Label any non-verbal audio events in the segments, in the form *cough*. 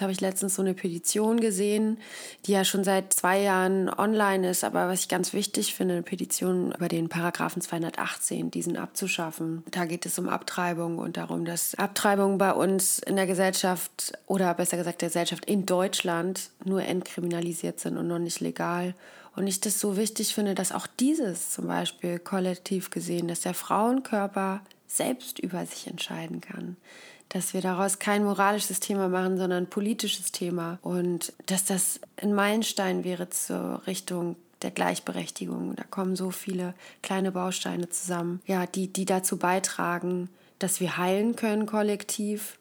Jetzt habe ich letztens so eine Petition gesehen, die ja schon seit zwei Jahren online ist, aber was ich ganz wichtig finde, eine Petition über den Paragraphen 218, diesen abzuschaffen. Da geht es um Abtreibung und darum, dass Abtreibung bei uns in der Gesellschaft oder besser gesagt der Gesellschaft in Deutschland nur entkriminalisiert sind und noch nicht legal. Und ich das so wichtig finde, dass auch dieses zum Beispiel kollektiv gesehen, dass der Frauenkörper selbst über sich entscheiden kann. Dass wir daraus kein moralisches Thema machen, sondern ein politisches Thema. Und dass das ein Meilenstein wäre zur Richtung der Gleichberechtigung. Da kommen so viele kleine Bausteine zusammen, ja, die, die dazu beitragen, dass wir heilen können kollektiv,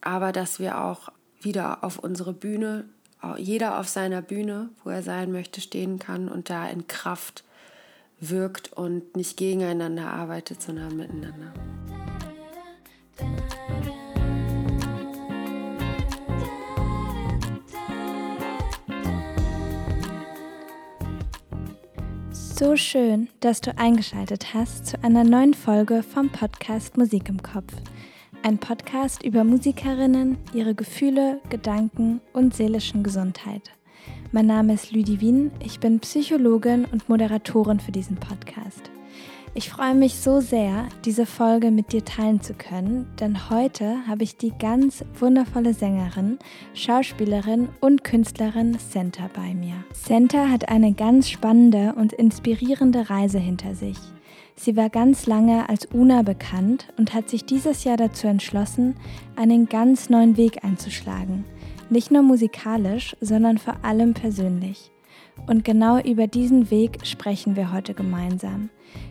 aber dass wir auch wieder auf unsere Bühne jeder auf seiner Bühne, wo er sein möchte, stehen kann und da in Kraft wirkt und nicht gegeneinander arbeitet, sondern miteinander. So schön, dass du eingeschaltet hast zu einer neuen Folge vom Podcast Musik im Kopf. Ein Podcast über Musikerinnen, ihre Gefühle, Gedanken und seelischen Gesundheit. Mein Name ist Lüdivin, ich bin Psychologin und Moderatorin für diesen Podcast. Ich freue mich so sehr, diese Folge mit dir teilen zu können, denn heute habe ich die ganz wundervolle Sängerin, Schauspielerin und Künstlerin Senta bei mir. Senta hat eine ganz spannende und inspirierende Reise hinter sich. Sie war ganz lange als Una bekannt und hat sich dieses Jahr dazu entschlossen, einen ganz neuen Weg einzuschlagen. Nicht nur musikalisch, sondern vor allem persönlich. Und genau über diesen Weg sprechen wir heute gemeinsam.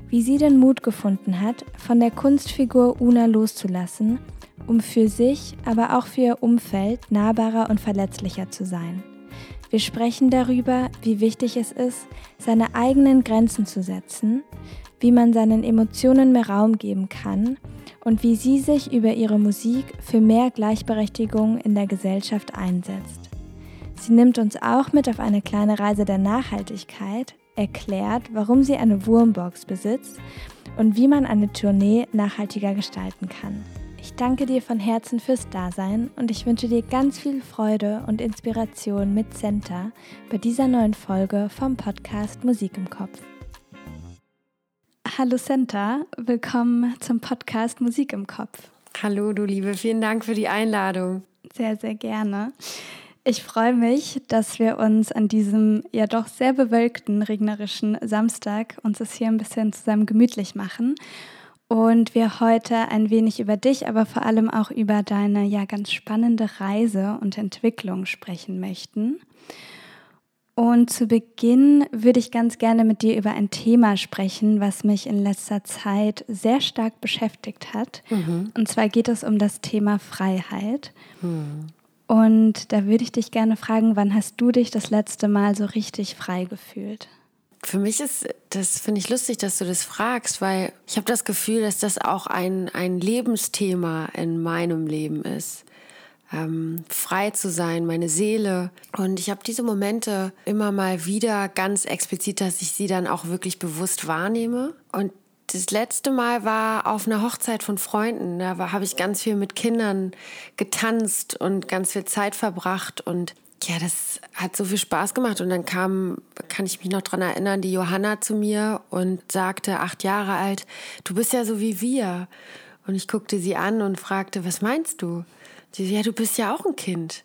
Wie sie den Mut gefunden hat, von der Kunstfigur Una loszulassen, um für sich, aber auch für ihr Umfeld nahbarer und verletzlicher zu sein. Wir sprechen darüber, wie wichtig es ist, seine eigenen Grenzen zu setzen, wie man seinen Emotionen mehr Raum geben kann und wie sie sich über ihre Musik für mehr Gleichberechtigung in der Gesellschaft einsetzt. Sie nimmt uns auch mit auf eine kleine Reise der Nachhaltigkeit, erklärt, warum sie eine Wurmbox besitzt und wie man eine Tournee nachhaltiger gestalten kann. Ich danke dir von Herzen fürs Dasein und ich wünsche dir ganz viel Freude und Inspiration mit Center bei dieser neuen Folge vom Podcast Musik im Kopf. Hallo Senta, willkommen zum Podcast Musik im Kopf. Hallo du Liebe, vielen Dank für die Einladung. Sehr, sehr gerne. Ich freue mich, dass wir uns an diesem ja doch sehr bewölkten, regnerischen Samstag uns es hier ein bisschen zusammen gemütlich machen und wir heute ein wenig über dich, aber vor allem auch über deine ja ganz spannende Reise und Entwicklung sprechen möchten. Und zu Beginn würde ich ganz gerne mit dir über ein Thema sprechen, was mich in letzter Zeit sehr stark beschäftigt hat. Mhm. Und zwar geht es um das Thema Freiheit. Mhm. Und da würde ich dich gerne fragen, wann hast du dich das letzte Mal so richtig frei gefühlt? Für mich ist das, finde ich lustig, dass du das fragst, weil ich habe das Gefühl, dass das auch ein, ein Lebensthema in meinem Leben ist ähm, frei zu sein, meine Seele. Und ich habe diese Momente immer mal wieder ganz explizit, dass ich sie dann auch wirklich bewusst wahrnehme. Und das letzte Mal war auf einer Hochzeit von Freunden. Da habe ich ganz viel mit Kindern getanzt und ganz viel Zeit verbracht. Und ja, das hat so viel Spaß gemacht. Und dann kam, kann ich mich noch dran erinnern, die Johanna zu mir und sagte, acht Jahre alt, du bist ja so wie wir. Und ich guckte sie an und fragte, was meinst du? Sie ja, du bist ja auch ein Kind.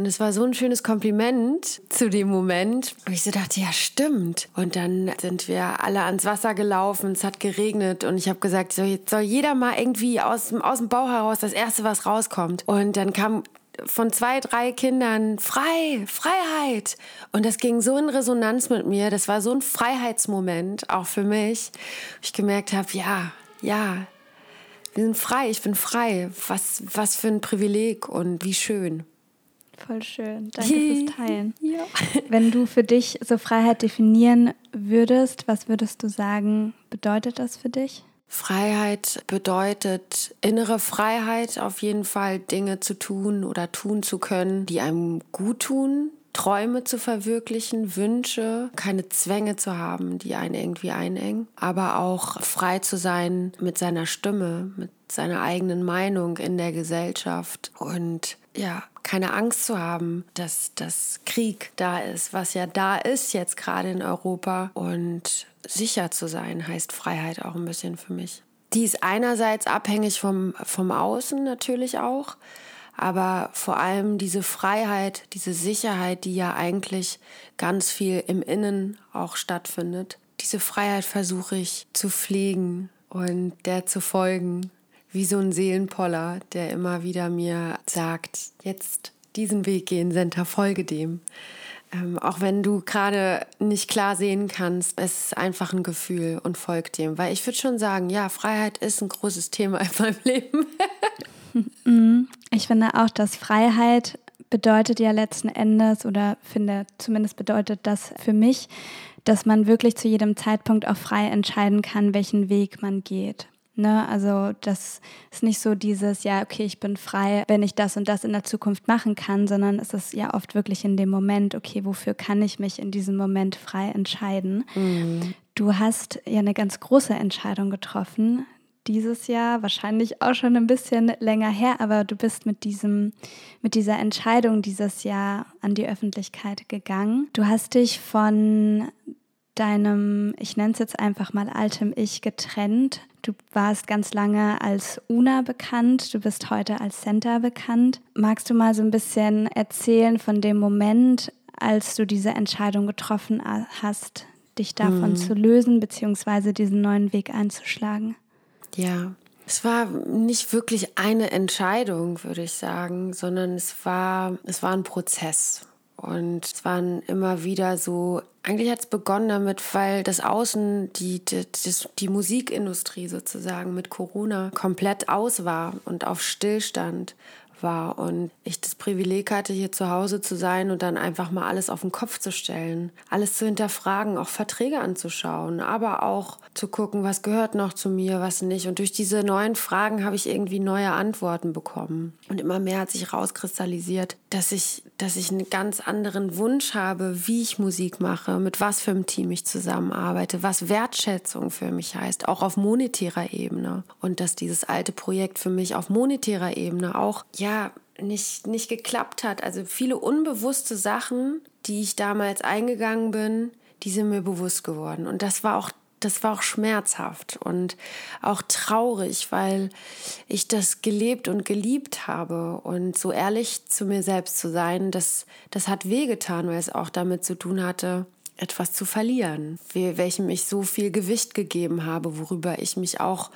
Und es war so ein schönes Kompliment zu dem Moment. Und ich so dachte, ja, stimmt. Und dann sind wir alle ans Wasser gelaufen, es hat geregnet und ich habe gesagt, so, jetzt soll jeder mal irgendwie aus, aus dem Bauch heraus das Erste, was rauskommt. Und dann kam von zwei, drei Kindern frei, Freiheit. Und das ging so in Resonanz mit mir. Das war so ein Freiheitsmoment, auch für mich. Ich gemerkt habe, ja, ja, wir sind frei, ich bin frei. Was, was für ein Privileg und wie schön. Voll schön. Danke fürs *laughs* Teilen. ja. Wenn du für dich so Freiheit definieren würdest, was würdest du sagen, bedeutet das für dich? Freiheit bedeutet innere Freiheit, auf jeden Fall Dinge zu tun oder tun zu können, die einem gut tun, Träume zu verwirklichen, Wünsche, keine Zwänge zu haben, die einen irgendwie einengen, aber auch frei zu sein mit seiner Stimme, mit seiner eigenen Meinung in der Gesellschaft und ja, keine Angst zu haben, dass das Krieg da ist, was ja da ist jetzt gerade in Europa. Und sicher zu sein heißt Freiheit auch ein bisschen für mich. Die ist einerseits abhängig vom, vom Außen natürlich auch, aber vor allem diese Freiheit, diese Sicherheit, die ja eigentlich ganz viel im Innen auch stattfindet. Diese Freiheit versuche ich zu pflegen und der zu folgen wie so ein Seelenpoller, der immer wieder mir sagt, jetzt diesen Weg gehen, Senta, folge dem. Ähm, auch wenn du gerade nicht klar sehen kannst, es ist einfach ein Gefühl und folg dem. Weil ich würde schon sagen, ja, Freiheit ist ein großes Thema in meinem *laughs* Leben. Mhm. ich finde auch, dass Freiheit bedeutet ja letzten Endes, oder finde zumindest bedeutet das für mich, dass man wirklich zu jedem Zeitpunkt auch frei entscheiden kann, welchen Weg man geht. Ne? Also das ist nicht so dieses, ja, okay, ich bin frei, wenn ich das und das in der Zukunft machen kann, sondern es ist ja oft wirklich in dem Moment, okay, wofür kann ich mich in diesem Moment frei entscheiden? Mhm. Du hast ja eine ganz große Entscheidung getroffen dieses Jahr, wahrscheinlich auch schon ein bisschen länger her, aber du bist mit diesem, mit dieser Entscheidung dieses Jahr an die Öffentlichkeit gegangen. Du hast dich von deinem, ich nenne es jetzt einfach mal altem Ich getrennt. Du warst ganz lange als Una bekannt, du bist heute als Center bekannt. Magst du mal so ein bisschen erzählen von dem Moment, als du diese Entscheidung getroffen hast, dich davon mhm. zu lösen, beziehungsweise diesen neuen Weg einzuschlagen? Ja, es war nicht wirklich eine Entscheidung, würde ich sagen, sondern es war, es war ein Prozess. Und es waren immer wieder so, eigentlich hat es begonnen damit, weil das Außen, die, die, die Musikindustrie sozusagen mit Corona komplett aus war und auf Stillstand war und ich das Privileg hatte, hier zu Hause zu sein und dann einfach mal alles auf den Kopf zu stellen, alles zu hinterfragen, auch Verträge anzuschauen, aber auch zu gucken, was gehört noch zu mir, was nicht. Und durch diese neuen Fragen habe ich irgendwie neue Antworten bekommen. Und immer mehr hat sich rauskristallisiert, dass ich, dass ich einen ganz anderen Wunsch habe, wie ich Musik mache, mit was für einem Team ich zusammenarbeite, was Wertschätzung für mich heißt, auch auf monetärer Ebene. Und dass dieses alte Projekt für mich auf monetärer Ebene auch, ja, ja, nicht, nicht geklappt hat. Also viele unbewusste Sachen, die ich damals eingegangen bin, die sind mir bewusst geworden. Und das war auch das war auch schmerzhaft und auch traurig, weil ich das gelebt und geliebt habe. Und so ehrlich zu mir selbst zu sein, das, das hat wehgetan, weil es auch damit zu tun hatte, etwas zu verlieren, welchem ich so viel Gewicht gegeben habe, worüber ich mich auch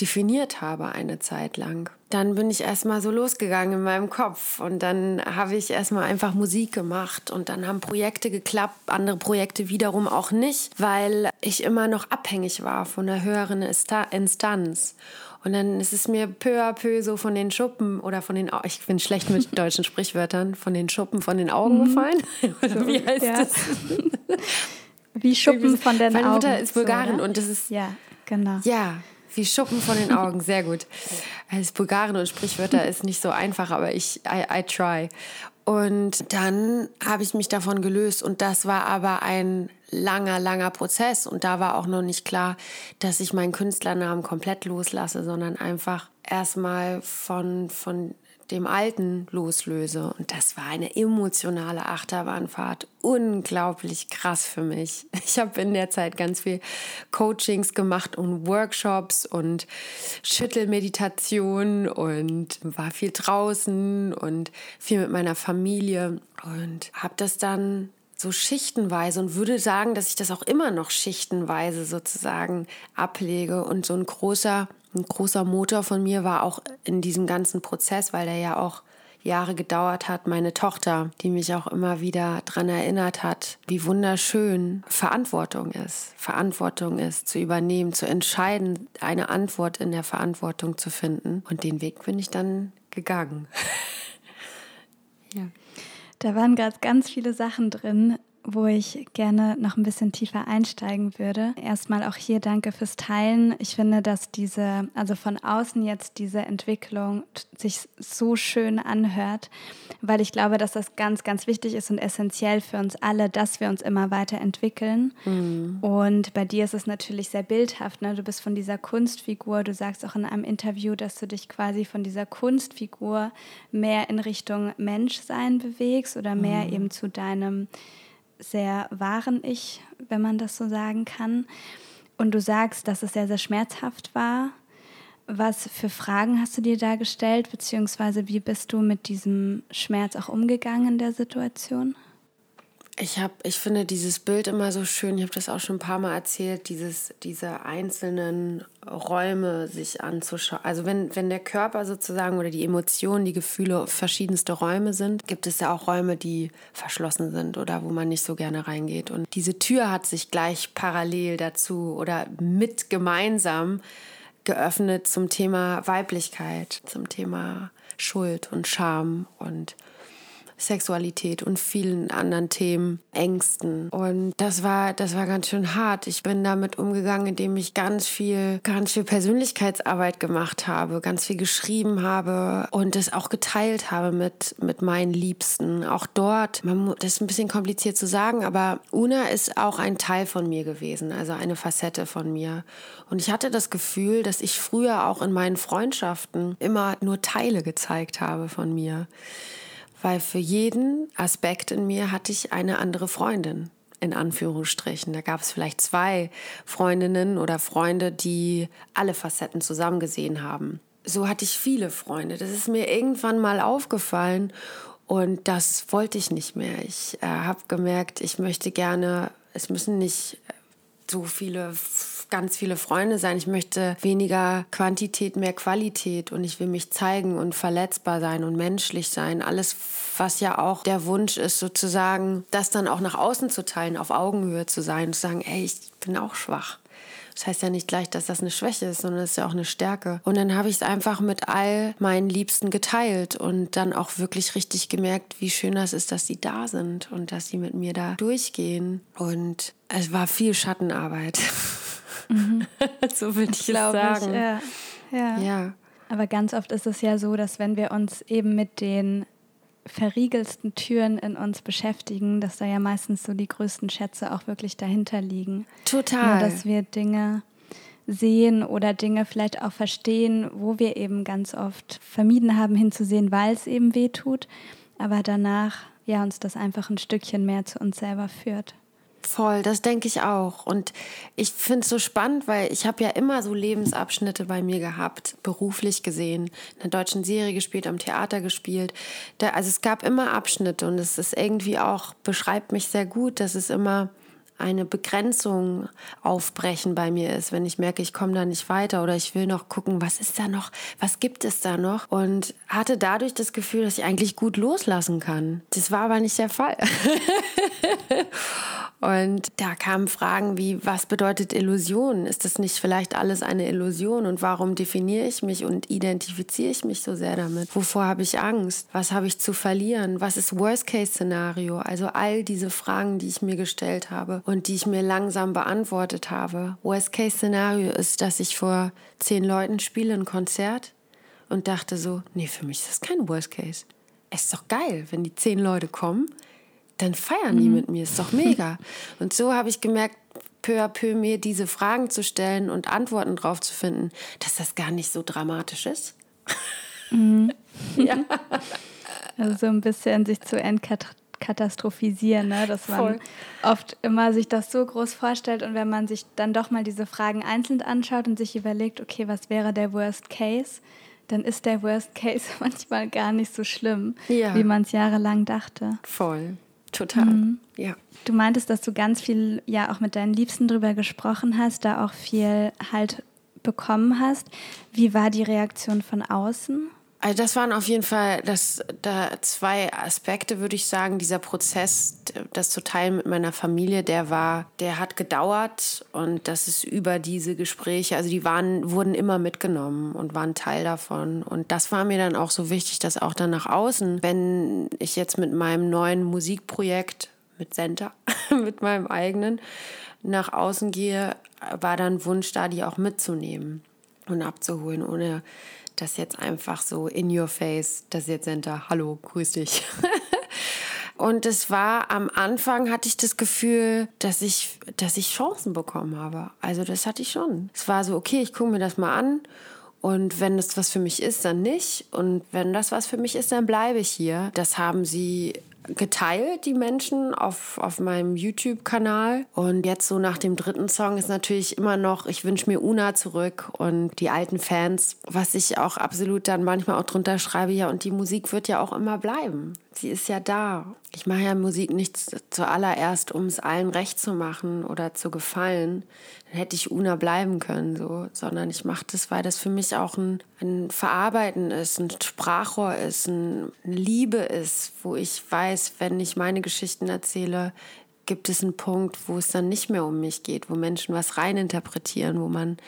definiert habe eine Zeit lang. Dann bin ich erstmal so losgegangen in meinem Kopf und dann habe ich erstmal einfach Musik gemacht und dann haben Projekte geklappt, andere Projekte wiederum auch nicht, weil ich immer noch abhängig war von einer höheren Instanz. Und dann ist es mir peu à peu so von den Schuppen oder von den, ich bin schlecht mit *laughs* deutschen Sprichwörtern, von den Schuppen von den Augen mhm. gefallen. *laughs* So, Wie heißt ja. das? Wie Schuppen von den Meine Augen. Meine Mutter ist Bulgarin so, und das ist. Ja, genau. Ja, wie Schuppen von den Augen, sehr gut. Als Bulgaren und Sprichwörter ist nicht so einfach, aber ich, I, I try. Und dann habe ich mich davon gelöst und das war aber ein langer, langer Prozess und da war auch noch nicht klar, dass ich meinen Künstlernamen komplett loslasse, sondern einfach erstmal von, von dem Alten loslöse. Und das war eine emotionale Achterbahnfahrt. Unglaublich krass für mich. *laughs* Ich habe in der Zeit ganz viel Coachings gemacht und Workshops und Schüttelmeditation und war viel draußen und viel mit meiner Familie und habe das dann so schichtenweise und würde sagen, dass ich das auch immer noch schichtenweise sozusagen ablege und so ein großer ein großer Motor von mir war auch in diesem ganzen Prozess, weil der ja auch Jahre gedauert hat, meine Tochter, die mich auch immer wieder daran erinnert hat, wie wunderschön Verantwortung ist. Verantwortung ist, zu übernehmen, zu entscheiden, eine Antwort in der Verantwortung zu finden. Und den Weg bin ich dann gegangen. *laughs* ja. Da waren gerade ganz viele Sachen drin, wo ich gerne noch ein bisschen tiefer einsteigen würde. Erstmal auch hier danke fürs Teilen. Ich finde, dass diese, also von außen jetzt diese Entwicklung sich so schön anhört, weil ich glaube, dass das ganz, ganz wichtig ist und essentiell für uns alle, dass wir uns immer weiterentwickeln. Mhm. Und bei dir ist es natürlich sehr bildhaft. Ne? Du bist von dieser Kunstfigur, du sagst auch in einem Interview, dass du dich quasi von dieser Kunstfigur mehr in Richtung Menschsein bewegst oder mehr mhm. eben zu deinem sehr wahren Ich, wenn man das so sagen kann. Und du sagst, dass es sehr, sehr schmerzhaft war. Was für Fragen hast du dir da gestellt, beziehungsweise wie bist du mit diesem Schmerz auch umgegangen in der Situation? Ich habe, ich finde dieses Bild immer so schön. Ich habe das auch schon ein paar Mal erzählt, dieses, diese einzelnen Räume sich anzuschauen. Also wenn, wenn der Körper sozusagen oder die Emotionen, die Gefühle verschiedenste Räume sind, gibt es ja auch Räume, die verschlossen sind oder wo man nicht so gerne reingeht. Und diese Tür hat sich gleich parallel dazu oder mit gemeinsam geöffnet zum Thema Weiblichkeit, zum Thema Schuld und Scham und Sexualität und vielen anderen Themen, Ängsten. Und das war, das war ganz schön hart. Ich bin damit umgegangen, indem ich ganz viel, ganz viel Persönlichkeitsarbeit gemacht habe, ganz viel geschrieben habe und es auch geteilt habe mit, mit meinen Liebsten. Auch dort, man, das ist ein bisschen kompliziert zu sagen, aber Una ist auch ein Teil von mir gewesen, also eine Facette von mir. Und ich hatte das Gefühl, dass ich früher auch in meinen Freundschaften immer nur Teile gezeigt habe von mir weil für jeden Aspekt in mir hatte ich eine andere Freundin. In Anführungsstrichen. Da gab es vielleicht zwei Freundinnen oder Freunde, die alle Facetten zusammen gesehen haben. So hatte ich viele Freunde. Das ist mir irgendwann mal aufgefallen und das wollte ich nicht mehr. Ich äh, habe gemerkt, ich möchte gerne, es müssen nicht so viele ganz viele Freunde sein. Ich möchte weniger Quantität, mehr Qualität und ich will mich zeigen und verletzbar sein und menschlich sein. Alles, was ja auch der Wunsch ist, sozusagen, das dann auch nach außen zu teilen, auf Augenhöhe zu sein und zu sagen, ey, ich bin auch schwach. Das heißt ja nicht gleich, dass das eine Schwäche ist, sondern es ist ja auch eine Stärke. Und dann habe ich es einfach mit all meinen Liebsten geteilt und dann auch wirklich richtig gemerkt, wie schön das ist, dass sie da sind und dass sie mit mir da durchgehen. Und es war viel Schattenarbeit. Mhm. *laughs* so würde ich Glaube sagen. Ich, ja. Ja. ja. Aber ganz oft ist es ja so, dass wenn wir uns eben mit den verriegelsten Türen in uns beschäftigen, dass da ja meistens so die größten Schätze auch wirklich dahinter liegen. Total. Nur, dass wir Dinge sehen oder Dinge vielleicht auch verstehen, wo wir eben ganz oft vermieden haben hinzusehen, weil es eben weh tut, aber danach ja uns das einfach ein Stückchen mehr zu uns selber führt. Voll, das denke ich auch. Und ich finde es so spannend, weil ich habe ja immer so Lebensabschnitte bei mir gehabt, beruflich gesehen, in einer deutschen Serie gespielt, am Theater gespielt. Da, also es gab immer Abschnitte und es ist irgendwie auch, beschreibt mich sehr gut, dass es immer eine Begrenzung aufbrechen bei mir ist, wenn ich merke, ich komme da nicht weiter oder ich will noch gucken, was ist da noch, was gibt es da noch und hatte dadurch das Gefühl, dass ich eigentlich gut loslassen kann. Das war aber nicht der Fall. *laughs* Und da kamen Fragen wie, was bedeutet Illusion? Ist das nicht vielleicht alles eine Illusion? Und warum definiere ich mich und identifiziere ich mich so sehr damit? Wovor habe ich Angst? Was habe ich zu verlieren? Was ist Worst-Case-Szenario? Also all diese Fragen, die ich mir gestellt habe und die ich mir langsam beantwortet habe. Worst-Case-Szenario ist, dass ich vor zehn Leuten spiele ein Konzert und dachte so, nee, für mich ist das kein Worst-Case. Es ist doch geil, wenn die zehn Leute kommen dann feiern die mhm. mit mir, ist doch mega. *laughs* Und so habe ich gemerkt, peu à peu mir diese Fragen zu stellen und Antworten drauf zu finden, dass das gar nicht so dramatisch ist. Mhm. *laughs* ja. *laughs* Also so ein bisschen sich zu entkatastrophisieren, ne? dass man Voll. oft immer sich das so groß vorstellt und wenn man sich dann doch mal diese Fragen einzeln anschaut und sich überlegt, okay, was wäre der Worst Case, dann ist der Worst Case *laughs* manchmal gar nicht so schlimm, ja. wie man es jahrelang dachte. Voll. Total, mhm. ja. Du meintest, dass du ganz viel ja auch mit deinen Liebsten drüber gesprochen hast, da auch viel halt bekommen hast. Wie war die Reaktion von außen? Also das waren auf jeden Fall das, da zwei Aspekte, würde ich sagen. Dieser Prozess, das zu teilen mit meiner Familie, der war, der hat gedauert und das ist über diese Gespräche, also die waren, wurden immer mitgenommen und waren Teil davon. Und das war mir dann auch so wichtig, dass auch dann nach außen, wenn ich jetzt mit meinem neuen Musikprojekt mit Center, *laughs* mit meinem eigenen, nach außen gehe, war dann Wunsch da, die auch mitzunehmen und abzuholen, ohne das jetzt einfach so in your face, das jetzt Center, hallo, grüß dich. *laughs* Und es war am Anfang hatte ich das Gefühl, dass ich, dass ich Chancen bekommen habe. Also das hatte ich schon. Es war so, okay, ich gucke mir das mal an. Und wenn das was für mich ist, dann nicht. Und wenn das was für mich ist, dann bleibe ich hier. Das haben sie geteilt, die Menschen, auf, auf meinem YouTube-Kanal. Und jetzt so nach dem dritten Song ist natürlich immer noch, ich wünsche mir Una zurück und die alten Fans, was ich auch absolut dann manchmal auch drunter schreibe, ja, und die Musik wird ja auch immer bleiben. Sie ist ja da. Ich mache ja Musik nicht zuallererst, um es allen recht zu machen oder zu gefallen. Dann hätte ich Una bleiben können, so, sondern ich mache das, weil das für mich auch ein, ein Verarbeiten ist, ein Sprachrohr ist, ein, eine Liebe ist, wo ich weiß, wenn ich meine Geschichten erzähle, gibt es einen Punkt, wo es dann nicht mehr um mich geht, wo Menschen was reininterpretieren, wo man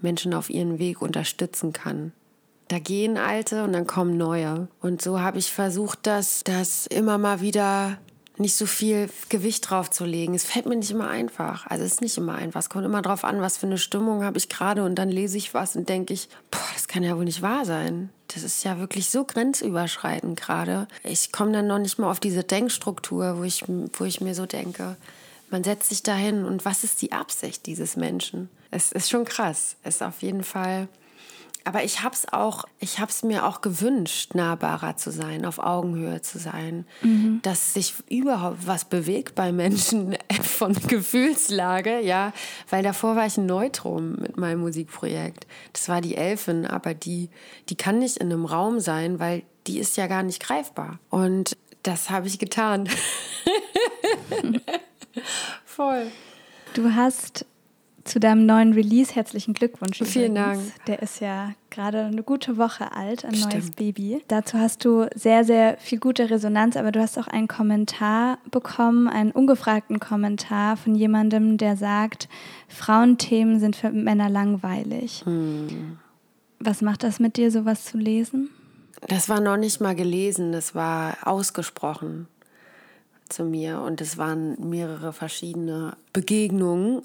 Menschen auf ihren Weg unterstützen kann. Da gehen alte und dann kommen neue. Und so habe ich versucht, das, das immer mal wieder nicht so viel Gewicht drauf zu legen. Es fällt mir nicht immer einfach. Also es ist nicht immer einfach. Es kommt immer drauf an, was für eine Stimmung habe ich gerade und dann lese ich was und denke ich, boah, das kann ja wohl nicht wahr sein. Das ist ja wirklich so grenzüberschreitend gerade. Ich komme dann noch nicht mal auf diese Denkstruktur, wo ich, wo ich mir so denke, man setzt sich dahin und was ist die Absicht dieses Menschen? Es ist schon krass. Es ist auf jeden Fall aber ich habe es auch, ich habe es mir auch gewünscht, nahbarer zu sein, auf Augenhöhe zu sein, mhm. dass sich überhaupt was bewegt bei Menschen *laughs* von Gefühlslage, ja, weil davor war ich ein Neutrum mit meinem Musikprojekt. Das war die Elfin, aber die, die kann nicht in einem Raum sein, weil die ist ja gar nicht greifbar. Und das habe ich getan. *laughs* *laughs* Voll. Du hast zu deinem neuen Release herzlichen Glückwunsch. Vielen Dank. Der ist ja gerade eine gute Woche alt, ein Stimmt. neues Baby. Dazu hast du sehr, sehr viel gute Resonanz, aber du hast auch einen Kommentar bekommen, einen ungefragten Kommentar von jemandem, der sagt, Frauenthemen sind für Männer langweilig. Hm. Was macht das mit dir, sowas zu lesen? Das war noch nicht mal gelesen, das war ausgesprochen zu mir und es waren mehrere verschiedene Begegnungen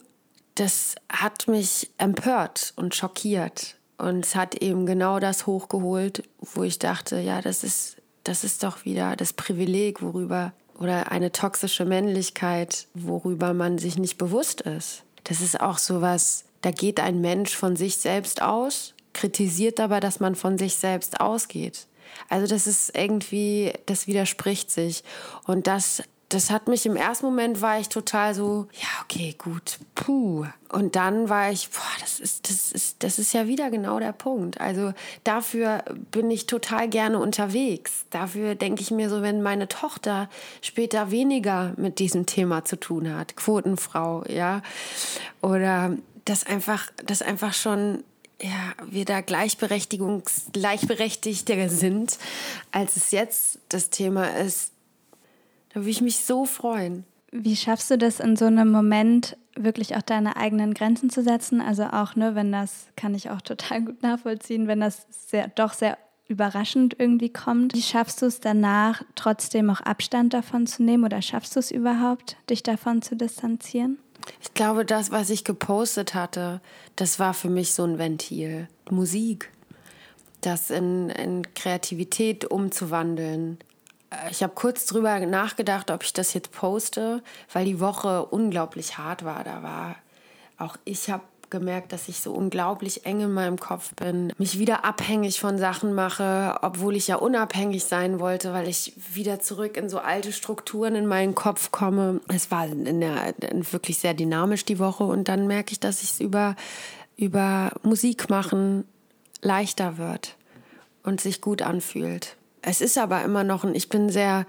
das hat mich empört und schockiert. Und es hat eben genau das hochgeholt, wo ich dachte, ja, das ist, das ist doch wieder das Privileg, worüber, oder eine toxische Männlichkeit, worüber man sich nicht bewusst ist. Das ist auch so was, da geht ein Mensch von sich selbst aus, kritisiert aber, dass man von sich selbst ausgeht. Also das ist irgendwie, das widerspricht sich. Und das das hat mich im ersten Moment war ich total so, ja, okay, gut, puh. Und dann war ich, boah, das ist, das ist, das ist ja wieder genau der Punkt. Also dafür bin ich total gerne unterwegs. Dafür denke ich mir so, wenn meine Tochter später weniger mit diesem Thema zu tun hat, Quotenfrau, ja, oder das einfach, das einfach schon ja, wir da Gleichberechtigungs gleichberechtigter sind, als es jetzt das Thema ist, da würde ich mich so freuen. Wie schaffst du das in so einem Moment, wirklich auch deine eigenen Grenzen zu setzen? Also auch, ne, wenn das, kann ich auch *laughs* total gut nachvollziehen, wenn das sehr, doch sehr überraschend irgendwie kommt. Wie schaffst du es danach, trotzdem auch Abstand davon zu nehmen oder schaffst du es überhaupt, dich davon zu distanzieren? Ich glaube, das, was ich gepostet hatte, das war für mich so ein Ventil. Musik. Das in, in Kreativität umzuwandeln, ich habe kurz drüber nachgedacht, ob ich das jetzt poste, weil die Woche unglaublich hart war. Da war auch ich habe gemerkt, dass ich so unglaublich eng in meinem Kopf bin, mich wieder abhängig von Sachen mache, obwohl ich ja unabhängig sein wollte, weil ich wieder zurück in so alte Strukturen in meinen Kopf komme. Es war der, wirklich sehr dynamisch die Woche und dann merke ich, dass ich es über, über Musik machen leichter wird und sich gut anfühlt. Es ist aber immer noch ein, ich bin sehr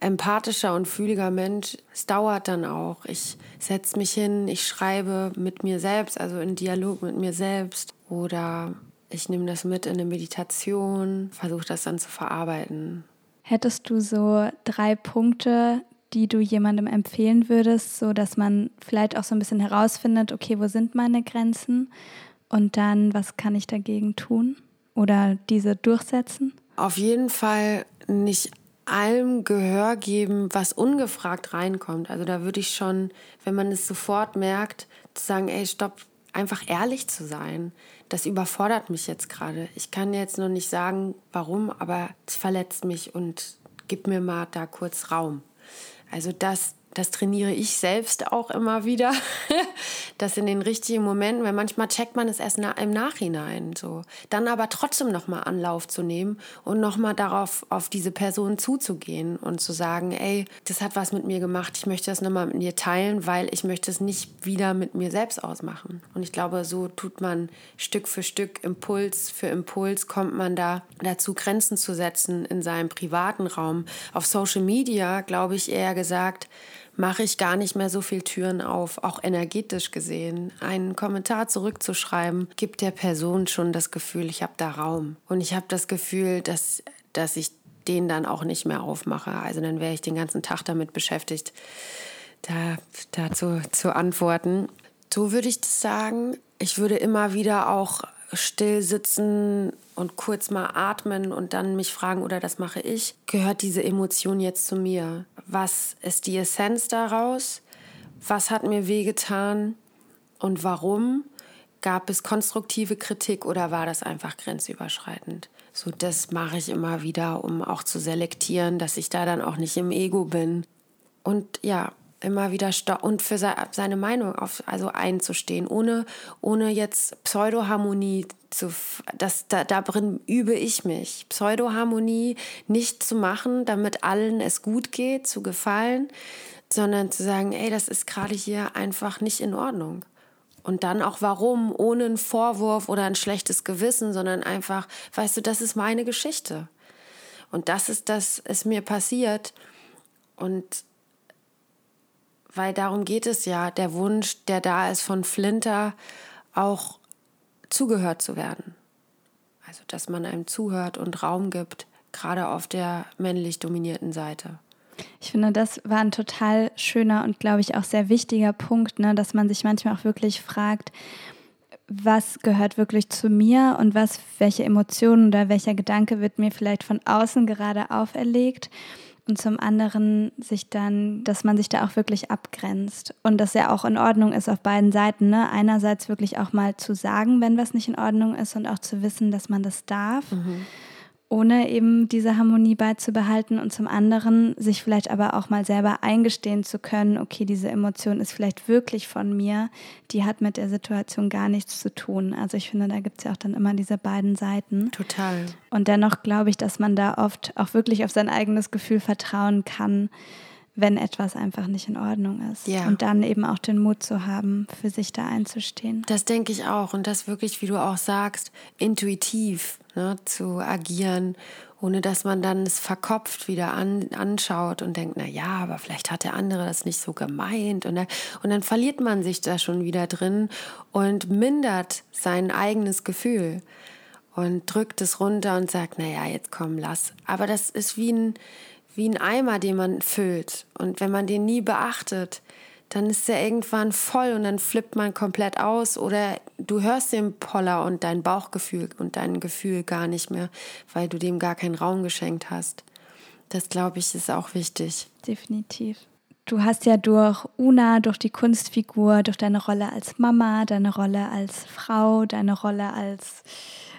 empathischer und fühliger Mensch. Es dauert dann auch. Ich setze mich hin, ich schreibe mit mir selbst, also in Dialog mit mir selbst. Oder ich nehme das mit in eine Meditation, versuche das dann zu verarbeiten. Hättest du so drei Punkte, die du jemandem empfehlen würdest, so dass man vielleicht auch so ein bisschen herausfindet, okay, wo sind meine Grenzen und dann, was kann ich dagegen tun oder diese durchsetzen? Auf jeden Fall nicht allem Gehör geben, was ungefragt reinkommt. Also da würde ich schon, wenn man es sofort merkt, zu sagen, ey, stopp, einfach ehrlich zu sein. Das überfordert mich jetzt gerade. Ich kann jetzt noch nicht sagen, warum, aber es verletzt mich und gib mir mal da kurz Raum. Also das das trainiere ich selbst auch immer wieder, *laughs* dass in den richtigen Momenten, weil manchmal checkt man es erst im Nachhinein, so, dann aber trotzdem nochmal Anlauf zu nehmen und nochmal darauf, auf diese Person zuzugehen und zu sagen, ey, das hat was mit mir gemacht, ich möchte das nochmal mit dir teilen, weil ich möchte es nicht wieder mit mir selbst ausmachen. Und ich glaube, so tut man Stück für Stück, Impuls für Impuls, kommt man da dazu, Grenzen zu setzen in seinem privaten Raum. Auf Social Media, glaube ich, eher gesagt, mache ich gar nicht mehr so viel Türen auf, auch energetisch gesehen. Einen Kommentar zurückzuschreiben, gibt der Person schon das Gefühl, ich habe da Raum. Und ich habe das Gefühl, dass, dass ich den dann auch nicht mehr aufmache. Also dann wäre ich den ganzen Tag damit beschäftigt, da, dazu zu antworten. So würde ich das sagen. Ich würde immer wieder auch still sitzen und kurz mal atmen und dann mich fragen, oder das mache ich, gehört diese Emotion jetzt zu mir? Was ist die Essenz daraus? Was hat mir wehgetan und warum? Gab es konstruktive Kritik oder war das einfach grenzüberschreitend? So, das mache ich immer wieder, um auch zu selektieren, dass ich da dann auch nicht im Ego bin. Und ja, immer wieder und für seine Meinung auf, also einzustehen, ohne, ohne jetzt Pseudoharmonie zu, das, da, darin übe ich mich. Pseudoharmonie nicht zu machen, damit allen es gut geht, zu gefallen, sondern zu sagen, ey, das ist gerade hier einfach nicht in Ordnung. Und dann auch warum, ohne einen Vorwurf oder ein schlechtes Gewissen, sondern einfach, weißt du, das ist meine Geschichte. Und das ist, dass es mir passiert. Und weil darum geht es ja, der Wunsch, der da ist von Flinter, auch zugehört zu werden. Also, dass man einem zuhört und Raum gibt, gerade auf der männlich dominierten Seite. Ich finde, das war ein total schöner und, glaube ich, auch sehr wichtiger Punkt, ne, dass man sich manchmal auch wirklich fragt, was gehört wirklich zu mir und was, welche Emotionen oder welcher Gedanke wird mir vielleicht von außen gerade auferlegt und zum anderen sich dann, dass man sich da auch wirklich abgrenzt und dass ja auch in Ordnung ist auf beiden Seiten. Ne? Einerseits wirklich auch mal zu sagen, wenn was nicht in Ordnung ist und auch zu wissen, dass man das darf. Mhm ohne eben diese Harmonie beizubehalten und zum anderen sich vielleicht aber auch mal selber eingestehen zu können, okay, diese Emotion ist vielleicht wirklich von mir, die hat mit der Situation gar nichts zu tun. Also ich finde, da gibt es ja auch dann immer diese beiden Seiten. Total. Und dennoch glaube ich, dass man da oft auch wirklich auf sein eigenes Gefühl vertrauen kann, wenn etwas einfach nicht in Ordnung ist. Ja. Und dann eben auch den Mut zu haben, für sich da einzustehen. Das denke ich auch. Und das wirklich, wie du auch sagst, intuitiv ne, zu agieren, ohne dass man dann es verkopft wieder an, anschaut und denkt, na ja, aber vielleicht hat der andere das nicht so gemeint. Und, da, und dann verliert man sich da schon wieder drin und mindert sein eigenes Gefühl und drückt es runter und sagt, na ja, jetzt komm, lass. Aber das ist wie ein wie ein Eimer, den man füllt. Und wenn man den nie beachtet, dann ist er irgendwann voll und dann flippt man komplett aus oder du hörst den Poller und dein Bauchgefühl und dein Gefühl gar nicht mehr, weil du dem gar keinen Raum geschenkt hast. Das glaube ich ist auch wichtig. Definitiv. Du hast ja durch Una, durch die Kunstfigur, durch deine Rolle als Mama, deine Rolle als Frau, deine Rolle als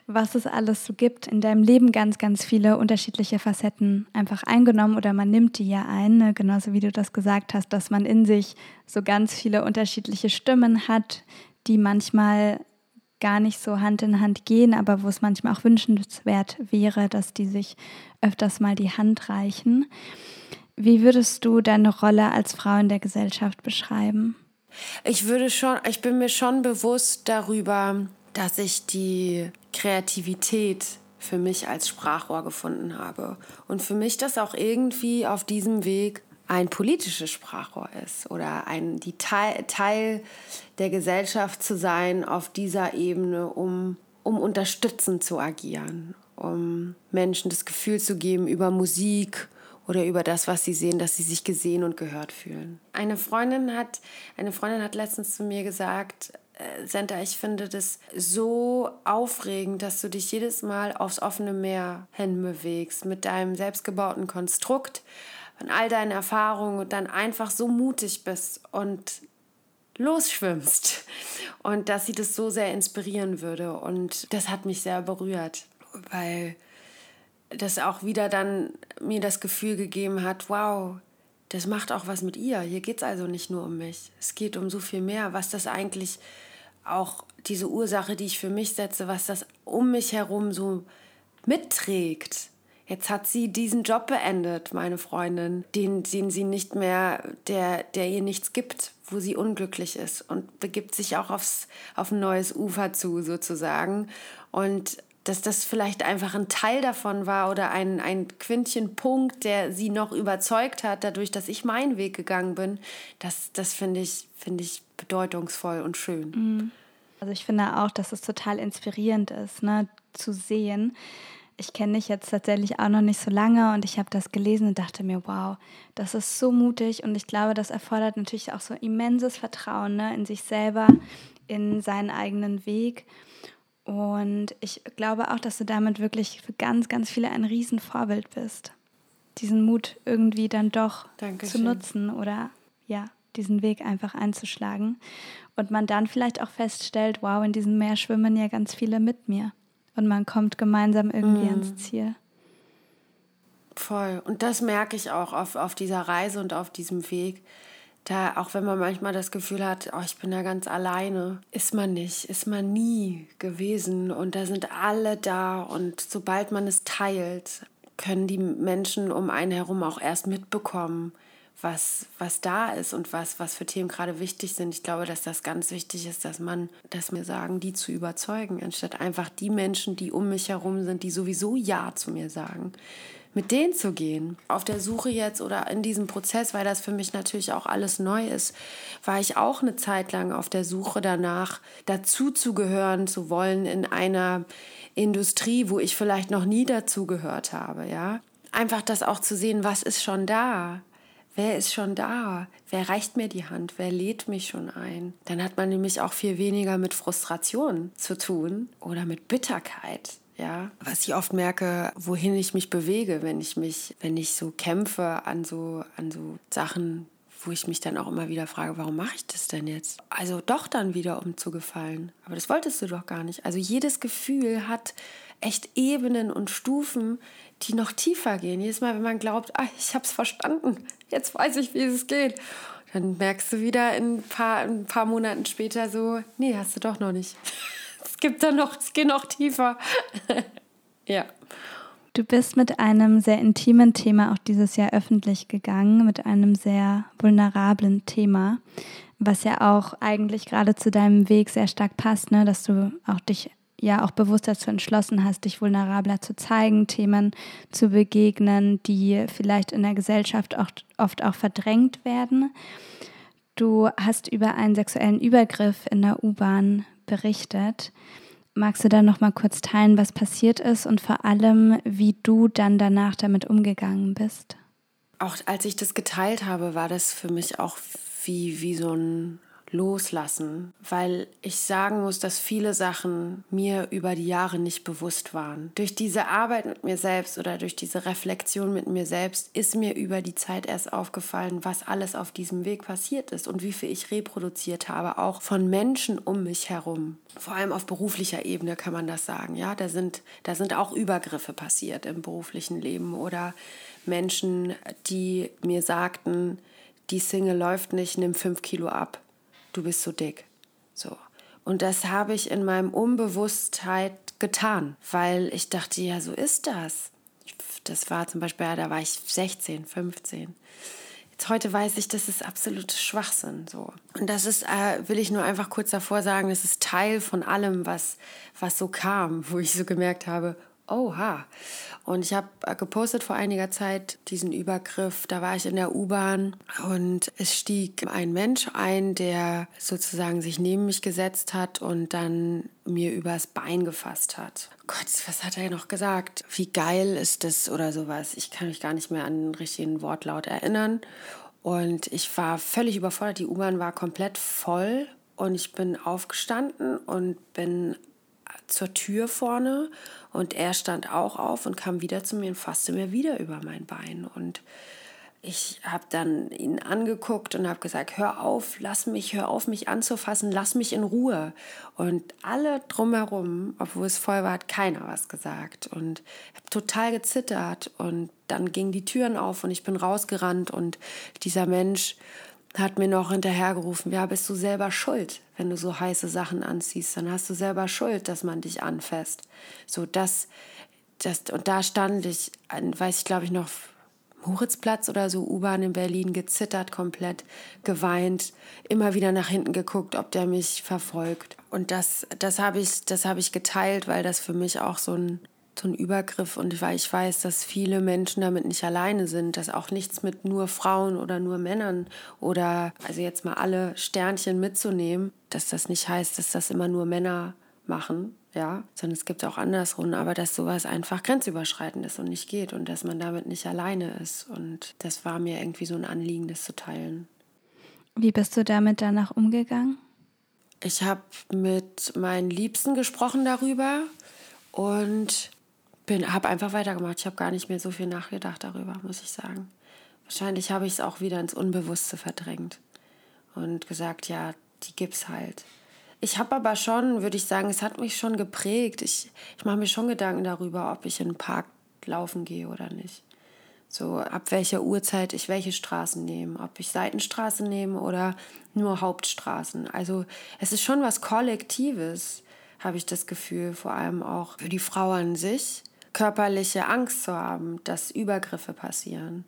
was es alles so gibt in deinem Leben ganz, ganz viele unterschiedliche Facetten einfach eingenommen oder man nimmt die ja ein, ne? genauso wie du das gesagt hast, dass man in sich so ganz viele unterschiedliche Stimmen hat, die manchmal gar nicht so Hand in Hand gehen, aber wo es manchmal auch wünschenswert wäre, dass die sich öfters mal die Hand reichen. Wie würdest du deine Rolle als Frau in der Gesellschaft beschreiben? Ich würde schon, ich bin mir schon bewusst darüber, dass ich die Kreativität für mich als Sprachrohr gefunden habe. Und für mich das auch irgendwie auf diesem Weg ein politisches Sprachrohr ist oder ein die Teil, Teil der Gesellschaft zu sein auf dieser Ebene, um, um unterstützend zu agieren, um Menschen das Gefühl zu geben, über Musik oder über das, was sie sehen, dass sie sich gesehen und gehört fühlen. Eine Freundin hat, eine Freundin hat letztens zu mir gesagt, Senta, ich finde das so aufregend, dass du dich jedes Mal aufs offene Meer hinbewegst mit deinem selbstgebauten Konstrukt, von all deinen Erfahrungen und dann einfach so mutig bist und losschwimmst. Und dass sie das so sehr inspirieren würde. Und das hat mich sehr berührt, weil das auch wieder dann mir das Gefühl gegeben hat, wow, das macht auch was mit ihr. Hier geht es also nicht nur um mich. Es geht um so viel mehr, was das eigentlich auch diese Ursache, die ich für mich setze, was das um mich herum so mitträgt. Jetzt hat sie diesen Job beendet, meine Freundin, den, den sie nicht mehr, der, der ihr nichts gibt, wo sie unglücklich ist und begibt sich auch aufs, auf ein neues Ufer zu, sozusagen. Und dass das vielleicht einfach ein Teil davon war oder ein, ein Quintchenpunkt, der sie noch überzeugt hat, dadurch, dass ich meinen Weg gegangen bin, das, das finde ich, find ich bedeutungsvoll und schön. Mhm. Also ich finde auch, dass es total inspirierend ist, ne, zu sehen. Ich kenne dich jetzt tatsächlich auch noch nicht so lange und ich habe das gelesen und dachte mir, wow, das ist so mutig und ich glaube, das erfordert natürlich auch so immenses Vertrauen ne, in sich selber, in seinen eigenen Weg. Und ich glaube auch, dass du damit wirklich für ganz, ganz viele ein Riesenvorbild bist. Diesen Mut irgendwie dann doch Dankeschön. zu nutzen oder ja, diesen Weg einfach einzuschlagen. Und man dann vielleicht auch feststellt, wow, in diesem Meer schwimmen ja ganz viele mit mir. Und man kommt gemeinsam irgendwie mm. ans Ziel. Voll. Und das merke ich auch auf, auf dieser Reise und auf diesem Weg, da, auch wenn man manchmal das Gefühl hat, oh, ich bin da ganz alleine, ist man nicht, ist man nie gewesen. Und da sind alle da. Und sobald man es teilt, können die Menschen um einen herum auch erst mitbekommen, was, was da ist und was, was für Themen gerade wichtig sind. Ich glaube, dass das ganz wichtig ist, dass man, dass mir sagen, die zu überzeugen, anstatt einfach die Menschen, die um mich herum sind, die sowieso Ja zu mir sagen mit denen zu gehen. Auf der Suche jetzt oder in diesem Prozess, weil das für mich natürlich auch alles neu ist, war ich auch eine Zeit lang auf der Suche danach, dazuzugehören zu wollen in einer Industrie, wo ich vielleicht noch nie dazugehört habe, ja. Einfach das auch zu sehen, was ist schon da? Wer ist schon da? Wer reicht mir die Hand? Wer lädt mich schon ein? Dann hat man nämlich auch viel weniger mit Frustration zu tun oder mit Bitterkeit ja, was ich oft merke, wohin ich mich bewege, wenn ich mich, wenn ich so kämpfe an so, an so Sachen, wo ich mich dann auch immer wieder frage, warum mache ich das denn jetzt? Also doch dann wieder, um zu gefallen. Aber das wolltest du doch gar nicht. Also jedes Gefühl hat echt Ebenen und Stufen, die noch tiefer gehen. Jedes Mal, wenn man glaubt, ah, ich habe es verstanden, jetzt weiß ich, wie es geht. Dann merkst du wieder in ein paar, ein paar Monaten später so, nee, hast du doch noch nicht gibt da noch, es geht noch tiefer. *laughs* ja. Du bist mit einem sehr intimen Thema auch dieses Jahr öffentlich gegangen, mit einem sehr vulnerablen Thema, was ja auch eigentlich gerade zu deinem Weg sehr stark passt, ne? dass du auch dich ja auch bewusst dazu entschlossen hast, dich vulnerabler zu zeigen, Themen zu begegnen, die vielleicht in der Gesellschaft auch, oft auch verdrängt werden. Du hast über einen sexuellen Übergriff in der U-Bahn berichtet. Magst du da noch mal kurz teilen, was passiert ist und vor allem, wie du dann danach damit umgegangen bist? Auch als ich das geteilt habe, war das für mich auch wie, wie so ein loslassen, weil ich sagen muss, dass viele Sachen mir über die Jahre nicht bewusst waren. Durch diese Arbeit mit mir selbst oder durch diese Reflexion mit mir selbst ist mir über die Zeit erst aufgefallen, was alles auf diesem Weg passiert ist und wie viel ich reproduziert habe, auch von Menschen um mich herum. Vor allem auf beruflicher Ebene kann man das sagen. Ja, da sind, da sind auch Übergriffe passiert im beruflichen Leben oder Menschen, die mir sagten, die Single läuft nicht, nimm fünf Kilo ab du bist so dick. So. Und das habe ich in meinem Unbewusstheit getan, weil ich dachte, ja, so ist das. Das war zum Beispiel, da war ich 16, 15. Jetzt heute weiß ich, das ist absolutes Schwachsinn. So. Und das ist, äh, will ich nur einfach kurz davor sagen, das ist Teil von allem, was, was so kam, wo ich so gemerkt habe, Oha. Und ich habe äh, gepostet vor einiger Zeit diesen Übergriff. Da war ich in der U-Bahn und es stieg ein Mensch ein, der sozusagen sich neben mich gesetzt hat und dann mir übers Bein gefasst hat. Gott, was hat er noch gesagt? Wie geil ist das oder sowas? Ich kann mich gar nicht mehr an den richtigen Wortlaut erinnern. Und ich war völlig überfordert. Die U-Bahn war komplett voll und ich bin aufgestanden und bin zur Tür vorne und er stand auch auf und kam wieder zu mir und fasste mir wieder über mein Bein und ich habe dann ihn angeguckt und habe gesagt, hör auf, lass mich, hör auf, mich anzufassen, lass mich in Ruhe. Und alle drumherum, obwohl es voll war, hat keiner was gesagt. Und habe total gezittert. Und dann gingen die Türen auf und ich bin rausgerannt. Und dieser Mensch hat mir noch hinterhergerufen, ja, bist du selber schuld, wenn du so heiße Sachen anziehst, dann hast du selber Schuld, dass man dich anfasst. So, das, das, und da stand ich, weiß ich glaube ich noch, Moritzplatz oder so, U-Bahn in Berlin, gezittert komplett, geweint, immer wieder nach hinten geguckt, ob der mich verfolgt. Und das, das habe ich, das ich geteilt, weil das für mich auch so ein, so ein Übergriff und weil ich weiß, dass viele Menschen damit nicht alleine sind, dass auch nichts mit nur Frauen oder nur Männern oder also jetzt mal alle Sternchen mitzunehmen, dass das nicht heißt, dass das immer nur Männer machen, ja, sondern es gibt auch andersrum, aber dass sowas einfach grenzüberschreitend ist und nicht geht und dass man damit nicht alleine ist. Und das war mir irgendwie so ein Anliegen, das zu teilen. Wie bist du damit danach umgegangen? Ich habe mit meinen Liebsten gesprochen darüber und habe einfach weitergemacht. Ich habe gar nicht mehr so viel nachgedacht darüber, muss ich sagen. Wahrscheinlich habe ich es auch wieder ins Unbewusste verdrängt und gesagt, ja, die gibt's halt. Ich habe aber schon, würde ich sagen, es hat mich schon geprägt. Ich, ich mache mir schon Gedanken darüber, ob ich in den Park laufen gehe oder nicht. So, ab welcher Uhrzeit ich welche Straßen nehme, ob ich Seitenstraßen nehme oder nur Hauptstraßen. Also es ist schon was Kollektives, habe ich das Gefühl, vor allem auch für die Frau an sich, körperliche Angst zu haben, dass Übergriffe passieren.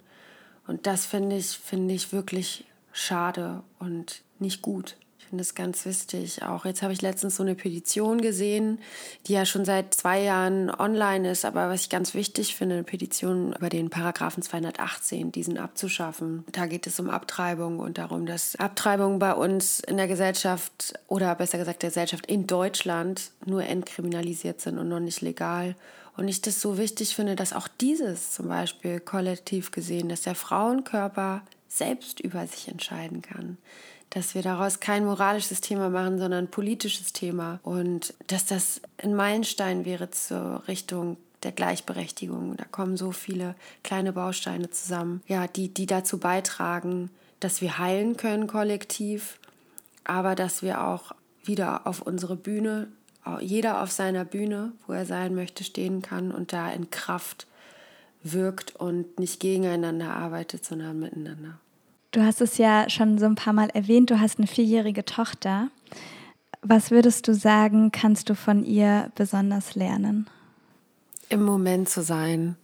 Und das finde ich, finde ich wirklich schade und nicht gut. Ich finde das ganz wichtig. Auch jetzt habe ich letztens so eine Petition gesehen, die ja schon seit zwei Jahren online ist. Aber was ich ganz wichtig finde, eine Petition über den Paragraphen 218, diesen abzuschaffen. Da geht es um Abtreibung und darum, dass Abtreibung bei uns in der Gesellschaft oder besser gesagt der Gesellschaft in Deutschland nur entkriminalisiert sind und noch nicht legal. Und ich das so wichtig finde, dass auch dieses zum Beispiel kollektiv gesehen, dass der Frauenkörper selbst über sich entscheiden kann dass wir daraus kein moralisches Thema machen, sondern ein politisches Thema und dass das ein Meilenstein wäre zur Richtung der Gleichberechtigung. Da kommen so viele kleine Bausteine zusammen, ja, die, die dazu beitragen, dass wir heilen können kollektiv, aber dass wir auch wieder auf unsere Bühne, jeder auf seiner Bühne, wo er sein möchte, stehen kann und da in Kraft wirkt und nicht gegeneinander arbeitet, sondern miteinander. Du hast es ja schon so ein paar Mal erwähnt, du hast eine vierjährige Tochter. Was würdest du sagen, kannst du von ihr besonders lernen? Im Moment zu sein,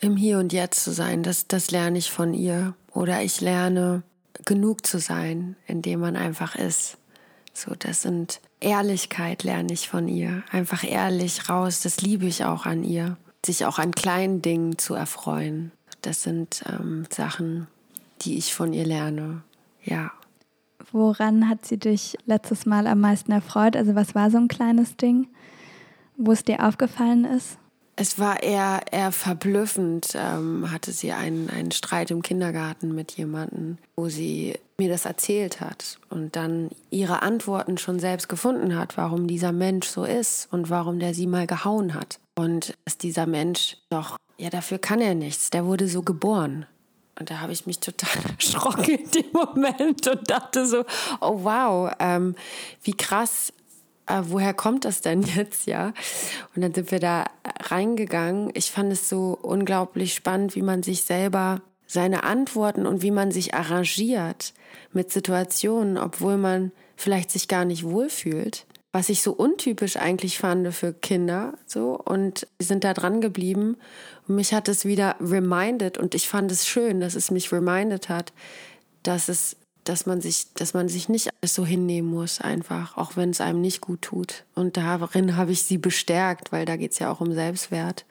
im Hier und Jetzt zu sein, das, das lerne ich von ihr. Oder ich lerne, genug zu sein, indem man einfach ist. So, das sind Ehrlichkeit lerne ich von ihr. Einfach ehrlich raus, das liebe ich auch an ihr. Sich auch an kleinen Dingen zu erfreuen. Das sind ähm, Sachen, die ich von ihr lerne. Ja. Woran hat sie dich letztes Mal am meisten erfreut? Also was war so ein kleines Ding, wo es dir aufgefallen ist? Es war eher, eher verblüffend. Ähm, hatte sie einen, einen Streit im Kindergarten mit jemandem, wo sie mir das erzählt hat und dann ihre Antworten schon selbst gefunden hat, warum dieser Mensch so ist und warum der sie mal gehauen hat. Und dass dieser Mensch doch, ja, dafür kann er nichts. Der wurde so geboren. Und da habe ich mich total *laughs* erschrocken in dem Moment und dachte so, oh wow, ähm, wie krass, äh, woher kommt das denn *laughs* jetzt, ja? Und dann sind wir da reingegangen. Ich fand es so unglaublich spannend, wie man sich selber seine Antworten und wie man sich arrangiert mit Situationen, obwohl man vielleicht sich gar nicht wohlfühlt was ich so untypisch eigentlich fand für Kinder, so und wir sind da dran geblieben und mich hat es wieder reminded und ich fand es schön, dass es mich reminded hat, dass es dass man sich, dass man sich nicht alles so hinnehmen muss, einfach, auch wenn es einem nicht gut tut. Und darin habe ich sie bestärkt, weil da geht es ja auch um Selbstwert.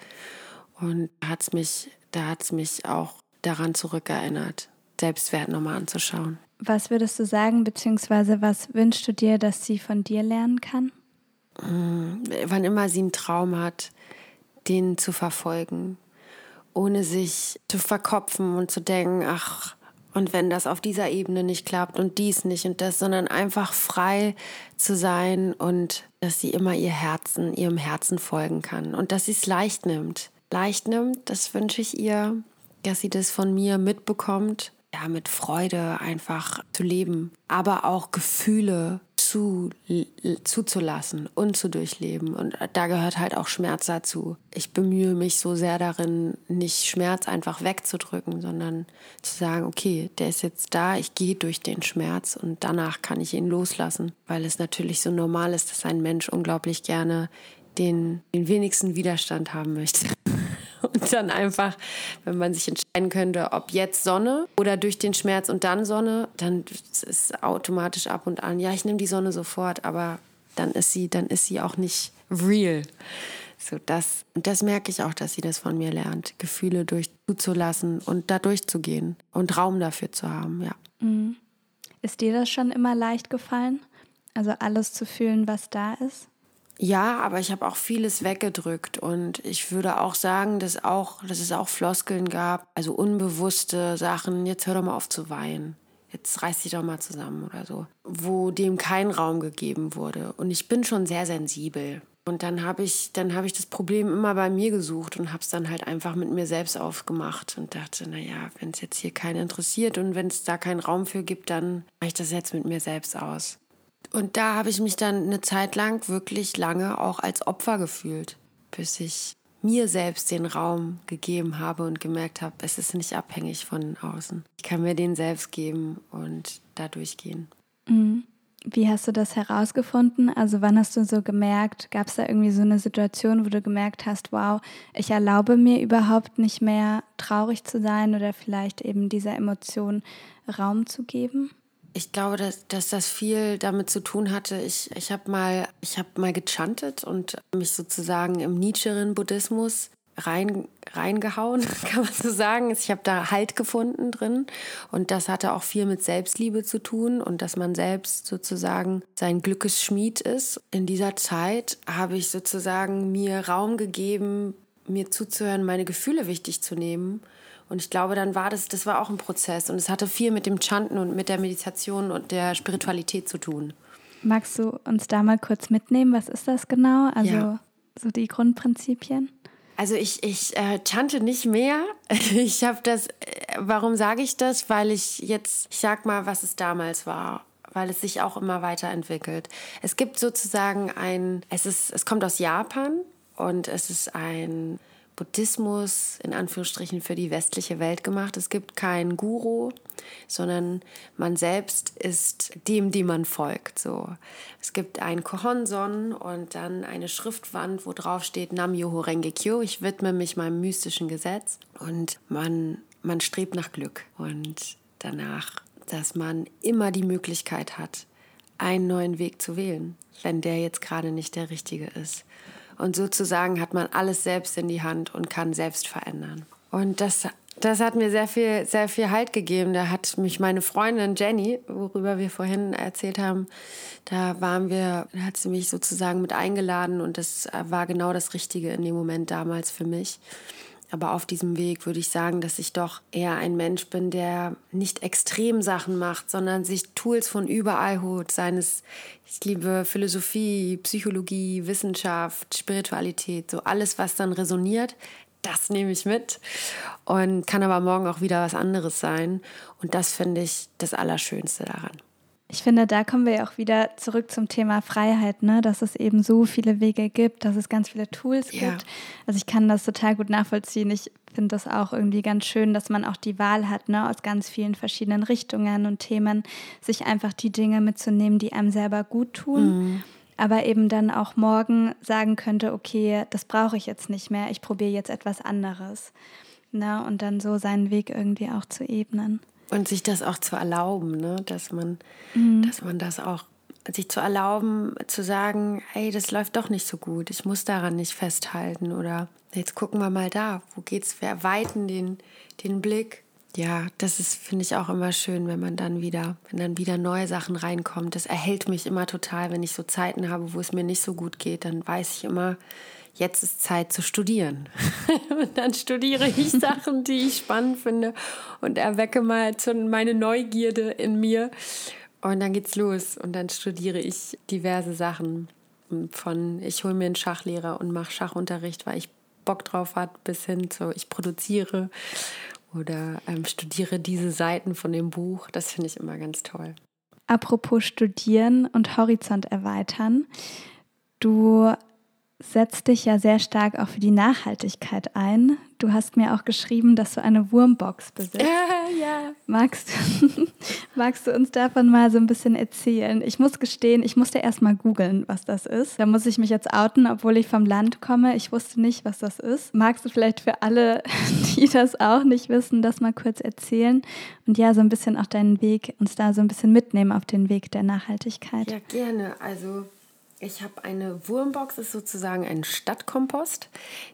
Und da hat es mich, da hat es mich auch daran zurückerinnert, Selbstwert nochmal anzuschauen. Was würdest du sagen, beziehungsweise was wünschst du dir, dass sie von dir lernen kann? Mm, wann immer sie einen Traum hat, den zu verfolgen, ohne sich zu verkopfen und zu denken, ach, Und wenn das auf dieser Ebene nicht klappt und dies nicht und das, sondern einfach frei zu sein und dass sie immer ihr Herzen, ihrem Herzen folgen kann und dass sie es leicht nimmt. Leicht nimmt, das wünsche ich ihr, dass sie das von mir mitbekommt ja, mit Freude einfach zu leben, aber auch Gefühle zu, zuzulassen und zu durchleben. Und da gehört halt auch Schmerz dazu. Ich bemühe mich so sehr darin, nicht Schmerz einfach wegzudrücken, sondern zu sagen, okay, der ist jetzt da, ich gehe durch den Schmerz und danach kann ich ihn loslassen, weil es natürlich so normal ist, dass ein Mensch unglaublich gerne den, den wenigsten Widerstand haben möchte. *laughs* Und dann einfach, wenn man sich entscheiden könnte, ob jetzt Sonne oder durch den Schmerz und dann Sonne, dann ist es automatisch ab und an. Ja, ich nehme die Sonne sofort, aber dann ist sie, dann ist sie auch nicht real. So das, und das merke ich auch, dass sie das von mir lernt, Gefühle durch zuzulassen und da durchzugehen und Raum dafür zu haben, ja. Mhm. Ist dir das schon immer leicht gefallen? Also alles zu fühlen, was da ist? Ja, aber ich habe auch vieles weggedrückt und ich würde auch sagen, dass, auch, dass es auch Floskeln gab, also unbewusste Sachen, jetzt hör doch mal auf zu weinen, jetzt reiß dich doch mal zusammen oder so, wo dem kein Raum gegeben wurde. Und ich bin schon sehr sensibel. Und dann habe ich, dann ich das Problem immer bei mir gesucht und habe es dann halt einfach mit mir selbst aufgemacht und dachte, naja, wenn es jetzt hier keinen interessiert und wenn es da keinen Raum für gibt, dann mache ich das jetzt mit mir selbst aus. Und da habe ich mich dann eine Zeit lang wirklich lange auch als Opfer gefühlt, bis ich mir selbst den Raum gegeben habe und gemerkt habe, es ist nicht abhängig von außen. Ich kann mir den selbst geben und da durchgehen. Mhm. Wie hast du das herausgefunden? Also wann hast du so gemerkt, gab es da irgendwie so eine Situation, wo du gemerkt hast, wow, ich erlaube mir überhaupt nicht mehr traurig zu sein oder vielleicht eben dieser Emotion Raum zu geben? Ich glaube, dass, dass das viel damit zu tun hatte. Ich, ich habe mal, hab mal gechantet und mich sozusagen im Nietzscherin Buddhismus rein, reingehauen, *laughs* kann man so sagen. Ich habe da Halt gefunden drin und das hatte auch viel mit Selbstliebe zu tun und dass man selbst sozusagen sein Glückes Schmied ist. In dieser Zeit habe ich sozusagen mir Raum gegeben, mir zuzuhören, meine Gefühle wichtig zu nehmen und ich glaube, dann war das, das war auch ein Prozess. Und es hatte viel mit dem Chanten und mit der Meditation und der Spiritualität zu tun. Magst du uns da mal kurz mitnehmen? Was ist das genau? Also ja. so die Grundprinzipien? Also ich, ich äh, chante nicht mehr. *laughs* Ich habe das, äh, warum sage ich das? Weil ich jetzt, ich sag mal, was es damals war weil es sich auch immer weiterentwickelt. Es gibt sozusagen ein, es ist, es kommt aus Japan und es ist ein Buddhismus in Anführungsstrichen für die westliche Welt gemacht. Es gibt keinen Guru, sondern man selbst ist dem, dem man folgt. So, es gibt einen Kohonson und dann eine Schriftwand, wo drauf steht Nam Yoho Renge Kyo. Ich widme mich meinem mystischen Gesetz und man man strebt nach Glück und danach, dass man immer die Möglichkeit hat, einen neuen Weg zu wählen, wenn der jetzt gerade nicht der richtige ist. Und sozusagen hat man alles selbst in die Hand und kann selbst verändern. Und das, das hat mir sehr viel, sehr viel Halt gegeben. Da hat mich meine Freundin Jenny, worüber wir vorhin erzählt haben, da waren wir, da hat sie mich sozusagen mit eingeladen und das war genau das Richtige in dem Moment damals für mich. Aber auf diesem Weg würde ich sagen, dass ich doch eher ein Mensch bin, der nicht extrem Sachen macht, sondern sich Tools von überall holt. Seines, ich liebe Philosophie, Psychologie, Wissenschaft, Spiritualität, so alles, was dann resoniert, das nehme ich mit und kann aber morgen auch wieder was anderes sein. Und das finde ich das Allerschönste daran. Ich finde, da kommen wir ja auch wieder zurück zum Thema Freiheit, ne? dass es eben so viele Wege gibt, dass es ganz viele Tools ja. gibt. Also ich kann das total gut nachvollziehen. Ich finde das auch irgendwie ganz schön, dass man auch die Wahl hat, ne? aus ganz vielen verschiedenen Richtungen und Themen, sich einfach die Dinge mitzunehmen, die einem selber gut tun. Mhm. Aber eben dann auch morgen sagen könnte, okay, das brauche ich jetzt nicht mehr, ich probiere jetzt etwas anderes. Ne? Und dann so seinen Weg irgendwie auch zu ebnen. Und sich das auch zu erlauben, ne? dass, man, mhm. dass man das auch, sich zu erlauben, zu sagen, hey, das läuft doch nicht so gut, ich muss daran nicht festhalten oder jetzt gucken wir mal da, wo geht's, wir erweitern den, den Blick, ja, das ist, finde ich auch immer schön, wenn man dann wieder, wenn dann wieder neue Sachen reinkommt. Das erhält mich immer total, wenn ich so Zeiten habe, wo es mir nicht so gut geht, dann weiß ich immer, jetzt ist Zeit zu studieren. *laughs* und dann studiere ich *laughs* Sachen, die ich spannend finde und erwecke mal meine Neugierde in mir. Und dann geht's los und dann studiere ich diverse Sachen. Von ich hole mir einen Schachlehrer und mache Schachunterricht, weil ich Bock drauf hat, bis hin zu ich produziere oder ähm, studiere diese Seiten von dem Buch. Das finde ich immer ganz toll. Apropos Studieren und Horizont erweitern. Du setzt dich ja sehr stark auch für die Nachhaltigkeit ein. Du hast mir auch geschrieben, dass du eine Wurmbox besitzt. Äh, *laughs* ja. Magst, *laughs* magst du uns davon mal so ein bisschen erzählen? Ich muss gestehen, ich musste erst mal googeln, was das ist. Da muss ich mich jetzt outen, obwohl ich vom Land komme. Ich wusste nicht, was das ist. Magst du vielleicht für alle, *laughs* die das auch nicht wissen, das mal kurz erzählen? Und ja, so ein bisschen auch deinen Weg, uns da so ein bisschen mitnehmen auf den Weg der Nachhaltigkeit. Ja, gerne. Also ich habe eine Wurmbox, ist sozusagen ein Stadtkompost.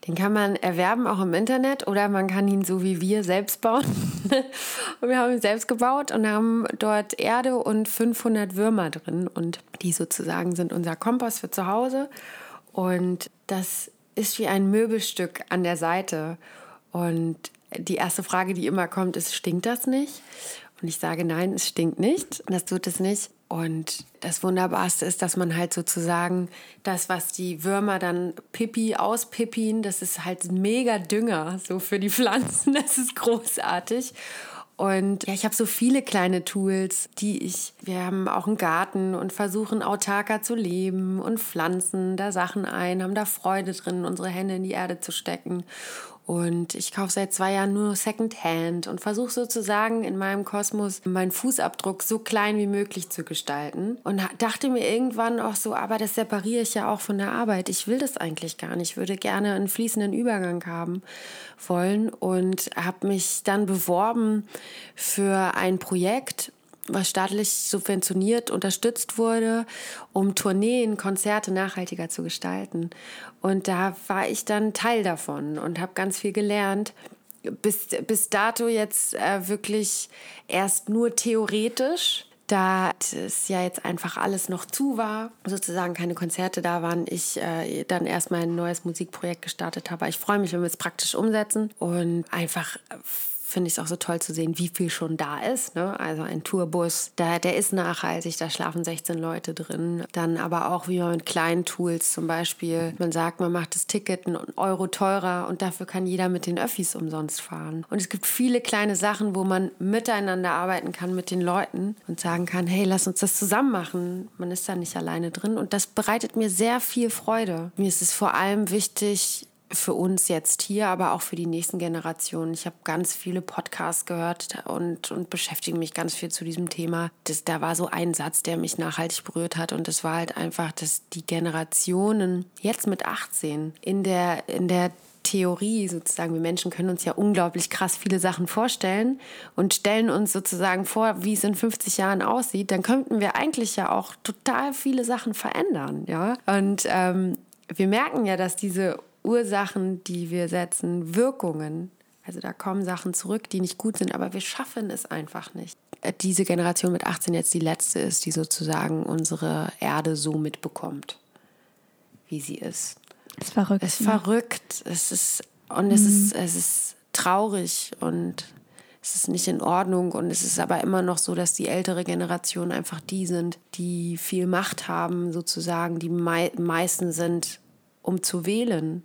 Den kann man erwerben, auch im Internet, oder man kann ihn so wie wir selbst bauen. *laughs* und wir haben ihn selbst gebaut und haben dort Erde und 500 Würmer drin. Und die sozusagen sind unser Kompost für zu Hause. Und das ist wie ein Möbelstück an der Seite. Und die erste Frage, die immer kommt, ist, stinkt das nicht? Und ich sage, nein, es stinkt nicht. Das tut es nicht. Und das Wunderbarste ist, dass man halt sozusagen das, was die Würmer dann Pipi auspippien, das ist halt mega Dünger so für die Pflanzen. *laughs* Das ist großartig. Und ja, ich habe so viele kleine Tools, die ich, wir haben auch einen Garten und versuchen autarker zu leben und pflanzen da Sachen ein, haben da Freude drin, unsere Hände in die Erde zu stecken. Und ich kaufe seit zwei Jahren nur Secondhand und versuche sozusagen in meinem Kosmos meinen Fußabdruck so klein wie möglich zu gestalten. Und dachte mir irgendwann auch so, aber das separiere ich ja auch von der Arbeit. Ich will das eigentlich gar nicht. Ich würde gerne einen fließenden Übergang haben wollen und habe mich dann beworben für ein Projekt was staatlich subventioniert, unterstützt wurde, um Tourneen, Konzerte nachhaltiger zu gestalten. Und da war ich dann Teil davon und habe ganz viel gelernt. Bis, bis dato jetzt äh, wirklich erst nur theoretisch, da es ja jetzt einfach alles noch zu war, sozusagen keine Konzerte da waren, ich äh, dann erstmal ein neues Musikprojekt gestartet habe. Ich freue mich, wenn wir es praktisch umsetzen und einfach finde ich es auch so toll zu sehen, wie viel schon da ist. Ne? Also ein Tourbus, der, der ist nachhaltig, da schlafen 16 Leute drin. Dann aber auch wie man mit kleinen Tools zum Beispiel, man sagt, man macht das Ticket einen Euro teurer und dafür kann jeder mit den Öffis umsonst fahren. Und es gibt viele kleine Sachen, wo man miteinander arbeiten kann mit den Leuten und sagen kann, hey, lass uns das zusammen machen. Man ist da nicht alleine drin und das bereitet mir sehr viel Freude. Mir ist es vor allem wichtig, für uns jetzt hier, aber auch für die nächsten Generationen. Ich habe ganz viele Podcasts gehört und, und beschäftige mich ganz viel zu diesem Thema. Das, da war so ein Satz, der mich nachhaltig berührt hat und das war halt einfach, dass die Generationen jetzt mit 18 in der, in der Theorie sozusagen, wir Menschen können uns ja unglaublich krass viele Sachen vorstellen und stellen uns sozusagen vor, wie es in 50 Jahren aussieht, dann könnten wir eigentlich ja auch total viele Sachen verändern, ja. Und ähm, wir merken ja, dass diese Ursachen, die wir setzen, Wirkungen. Also da kommen Sachen zurück, die nicht gut sind, aber wir schaffen es einfach nicht. Äh, diese Generation mit 18 jetzt die letzte ist, die sozusagen unsere Erde so mitbekommt, wie sie ist. Es ist verrückt. Es ist ne? verrückt. Es ist, und es, mhm. ist, es ist traurig und es ist nicht in Ordnung und es ist aber immer noch so, dass die ältere Generation einfach die sind, die viel Macht haben, sozusagen, die mei meisten sind, um zu wählen.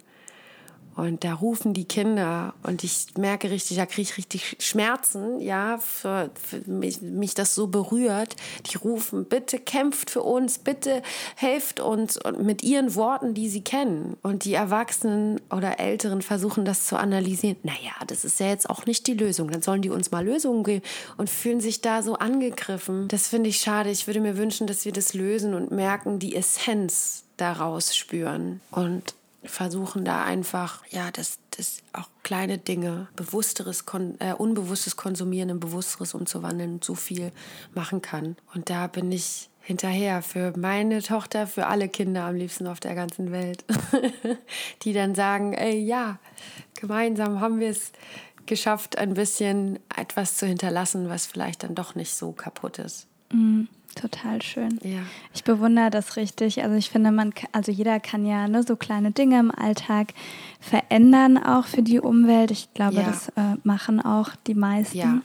Und da rufen die Kinder und ich merke richtig, da kriege ich richtig Schmerzen, ja, für, für mich, mich, das so berührt. Die rufen, bitte kämpft für uns, bitte helft uns und mit ihren Worten, die sie kennen. Und die Erwachsenen oder Älteren versuchen das zu analysieren. Naja, das ist ja jetzt auch nicht die Lösung. Dann sollen die uns mal Lösungen geben und fühlen sich da so angegriffen. Das finde ich schade. Ich würde mir wünschen, dass wir das lösen und merken, die Essenz daraus spüren. Und versuchen da einfach, ja, dass das auch kleine Dinge, bewussteres, äh, unbewusstes Konsumieren in bewussteres umzuwandeln so viel machen kann. Und da bin ich hinterher für meine Tochter, für alle Kinder am liebsten auf der ganzen Welt, *laughs* die dann sagen, ey, ja, gemeinsam haben wir es geschafft, ein bisschen etwas zu hinterlassen, was vielleicht dann doch nicht so kaputt ist. Mm, total schön. Ja. Ich bewundere das richtig. Also ich finde, man, also jeder kann ja ne, so kleine Dinge im Alltag verändern, auch für die Umwelt. Ich glaube, Ja. das äh, machen auch die meisten. Ja.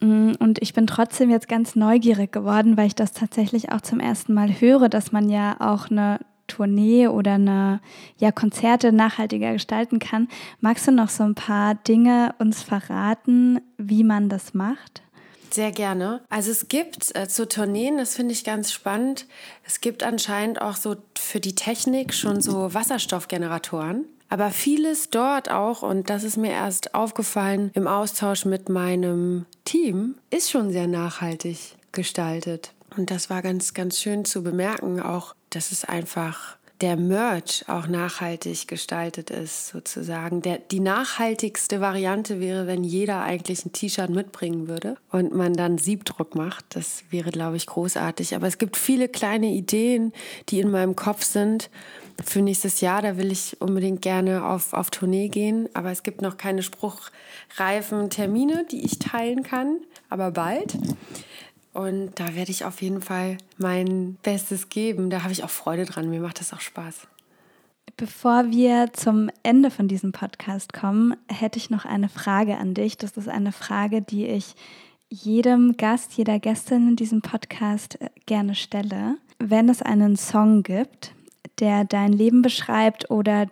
Mm, Und ich bin trotzdem jetzt ganz neugierig geworden, weil ich das tatsächlich auch zum ersten Mal höre, dass man ja auch eine Tournee oder eine ja, Konzerte nachhaltiger gestalten kann. Magst du noch so ein paar Dinge uns verraten, wie man das macht? Sehr gerne. Also es gibt äh, zu Tourneen, das finde ich ganz spannend, es gibt anscheinend auch so für die Technik schon so Wasserstoffgeneratoren. Aber vieles dort auch, und das ist mir erst aufgefallen im Austausch mit meinem Team, ist schon sehr nachhaltig gestaltet. Und das war ganz, ganz schön zu bemerken, auch, dass es einfach der Merch auch nachhaltig gestaltet ist, sozusagen. Der, die nachhaltigste Variante wäre, wenn jeder eigentlich ein T-Shirt mitbringen würde und man dann Siebdruck macht. Das wäre, glaube ich, großartig. Aber es gibt viele kleine Ideen, die in meinem Kopf sind. Für nächstes Jahr, da will ich unbedingt gerne auf, auf Tournee gehen. Aber es gibt noch keine spruchreifen Termine, die ich teilen kann. Aber bald. Und da werde ich auf jeden Fall mein Bestes geben. Da habe ich auch Freude dran. Mir macht das auch Spaß. Bevor wir zum Ende von diesem Podcast kommen, hätte ich noch eine Frage an dich. Das ist eine Frage, die ich jedem Gast, jeder Gästin in diesem Podcast äh, gerne stelle. Wenn es einen Song gibt, der dein Leben beschreibt oder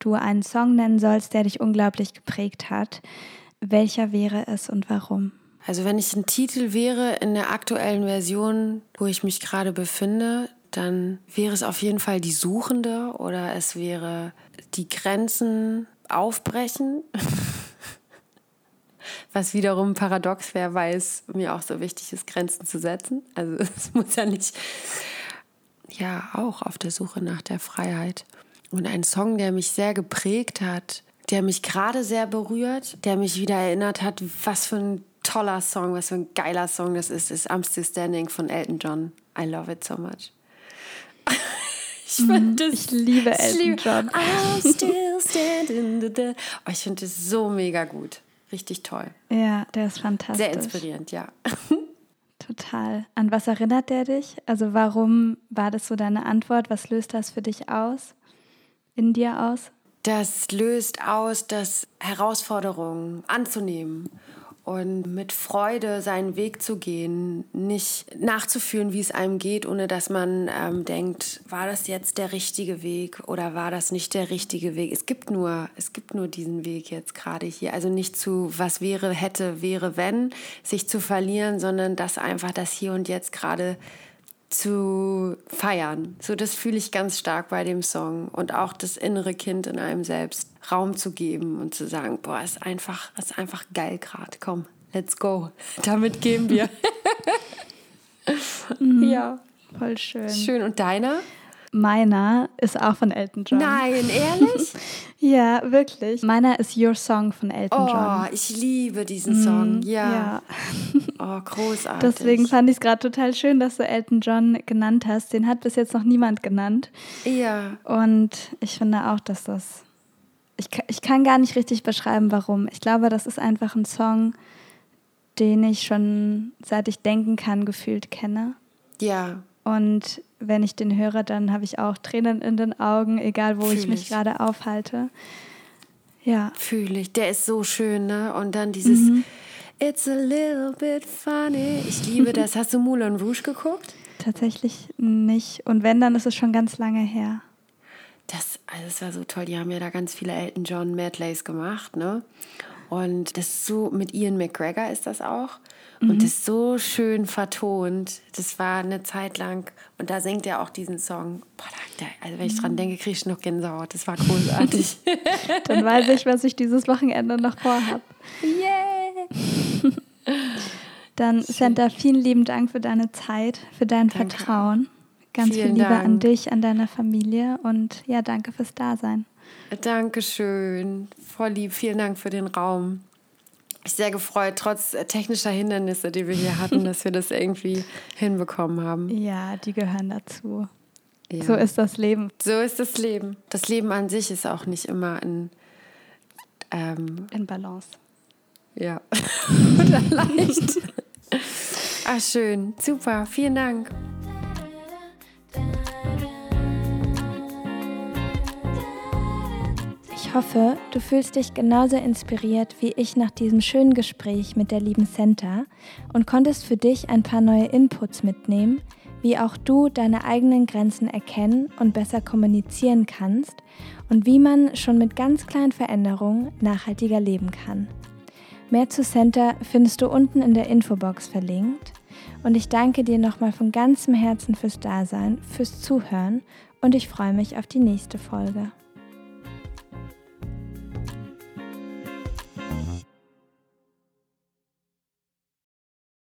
du einen Song nennen sollst, der dich unglaublich geprägt hat, welcher wäre es und warum? Also wenn ich ein Titel wäre in der aktuellen Version, wo ich mich gerade befinde, dann wäre es auf jeden Fall die Suchende oder es wäre die Grenzen aufbrechen. *laughs* Was wiederum paradox wäre, weil es mir auch so wichtig ist, Grenzen zu setzen. Also *laughs* es muss ja nicht, ja, auch auf der Suche nach der Freiheit. Und ein Song, der mich sehr geprägt hat, der mich gerade sehr berührt, der mich wieder erinnert hat, was für ein toller Song, was für ein geiler Song das ist, ist I'm Still Standing von Elton John. I love it so much. *laughs* ich finde das. Ich liebe ich Elton liebe- John. I'm *laughs* still standing. Oh, ich finde das so mega gut. Richtig toll. Ja, der ist fantastisch. Sehr inspirierend, ja. *laughs* Total. An was erinnert der dich? Also warum war das so deine Antwort? Was löst das für dich aus? In dir aus? Das löst aus, das Herausforderungen anzunehmen und mit Freude seinen Weg zu gehen, nicht nachzuführen, wie es einem geht, ohne dass man ähm, denkt, war das jetzt der richtige Weg oder war das nicht der richtige Weg? Es gibt nur, es gibt nur diesen Weg jetzt gerade hier. Also nicht zu, was wäre, hätte, wäre, wenn, sich zu verlieren, sondern das einfach das Hier und Jetzt gerade zu feiern. So, das fühle ich ganz stark bei dem Song. Und auch das innere Kind in einem selbst Raum zu geben und zu sagen, boah, ist einfach, ist einfach geil gerade. Komm, let's go. *laughs* Damit gehen wir. *laughs* ja, Voll schön. schön. Und deiner? Meiner ist auch von Elton John. Nein, ehrlich? *laughs* Ja, wirklich. Meiner ist Your Song von Elton Oh, John. ich liebe diesen Song. Ja. Ja. *laughs* Oh, großartig. Deswegen fand ich es gerade total schön, dass du Elton John genannt hast. Den hat bis jetzt noch niemand genannt. Ja. Und ich finde auch, dass das. Ich, ich kann gar nicht richtig beschreiben, warum. Ich glaube, das ist einfach ein Song, den ich schon seit ich denken kann, gefühlt kenne. Ja. Und wenn ich den höre, dann habe ich auch Tränen in den Augen, egal wo ich Fühl mich ich. gerade aufhalte. Ja, Fühle ich. Der ist so schön, ne? Und dann dieses It's a little bit funny. Ich liebe das. Hast du Moulin Rouge geguckt? tatsächlich nicht. Und wenn, dann ist es schon ganz lange her. Das, also das war so toll. Die haben ja da ganz viele Elton John Medleys gemacht, ne? Und das ist so, mit Ian McGregor ist das auch. Und das ist so schön vertont. Das war eine Zeit lang. Und da singt er auch diesen Song. Boah, da, also wenn ich dran denke, kriege ich noch Gänsehaut. Das war großartig. *laughs* Dann weiß ich, was ich dieses Wochenende noch vorhab. yeah! *laughs* Dann, Senta, vielen lieben Dank für deine Zeit, für dein Danke. Vertrauen. Ganz Vielen viel Liebe an Dank. dich, an deine Familie und ja, danke fürs Dasein. Dankeschön. Voll lieb. Vielen Dank für den Raum. Ich bin sehr gefreut, trotz technischer Hindernisse, die wir hier *laughs* hatten, dass wir das irgendwie hinbekommen haben. Ja, die gehören dazu. Ja. So ist das Leben so ist das Leben. Das Leben an sich ist auch nicht immer in, ähm, in Balance. Ja. *laughs* *laughs* Oder leicht. Ach, schön. Super. Vielen Dank. Hoffe, du fühlst dich genauso inspiriert wie ich nach diesem schönen Gespräch mit der lieben Senta und konntest für dich ein paar neue Inputs mitnehmen, wie auch du deine eigenen Grenzen erkennen und besser kommunizieren kannst und wie man schon mit ganz kleinen Veränderungen nachhaltiger leben kann. Mehr zu Center findest du unten in der Infobox verlinkt. Und ich danke dir nochmal von ganzem Herzen fürs Dasein, fürs Zuhören und ich freue mich auf die nächste Folge.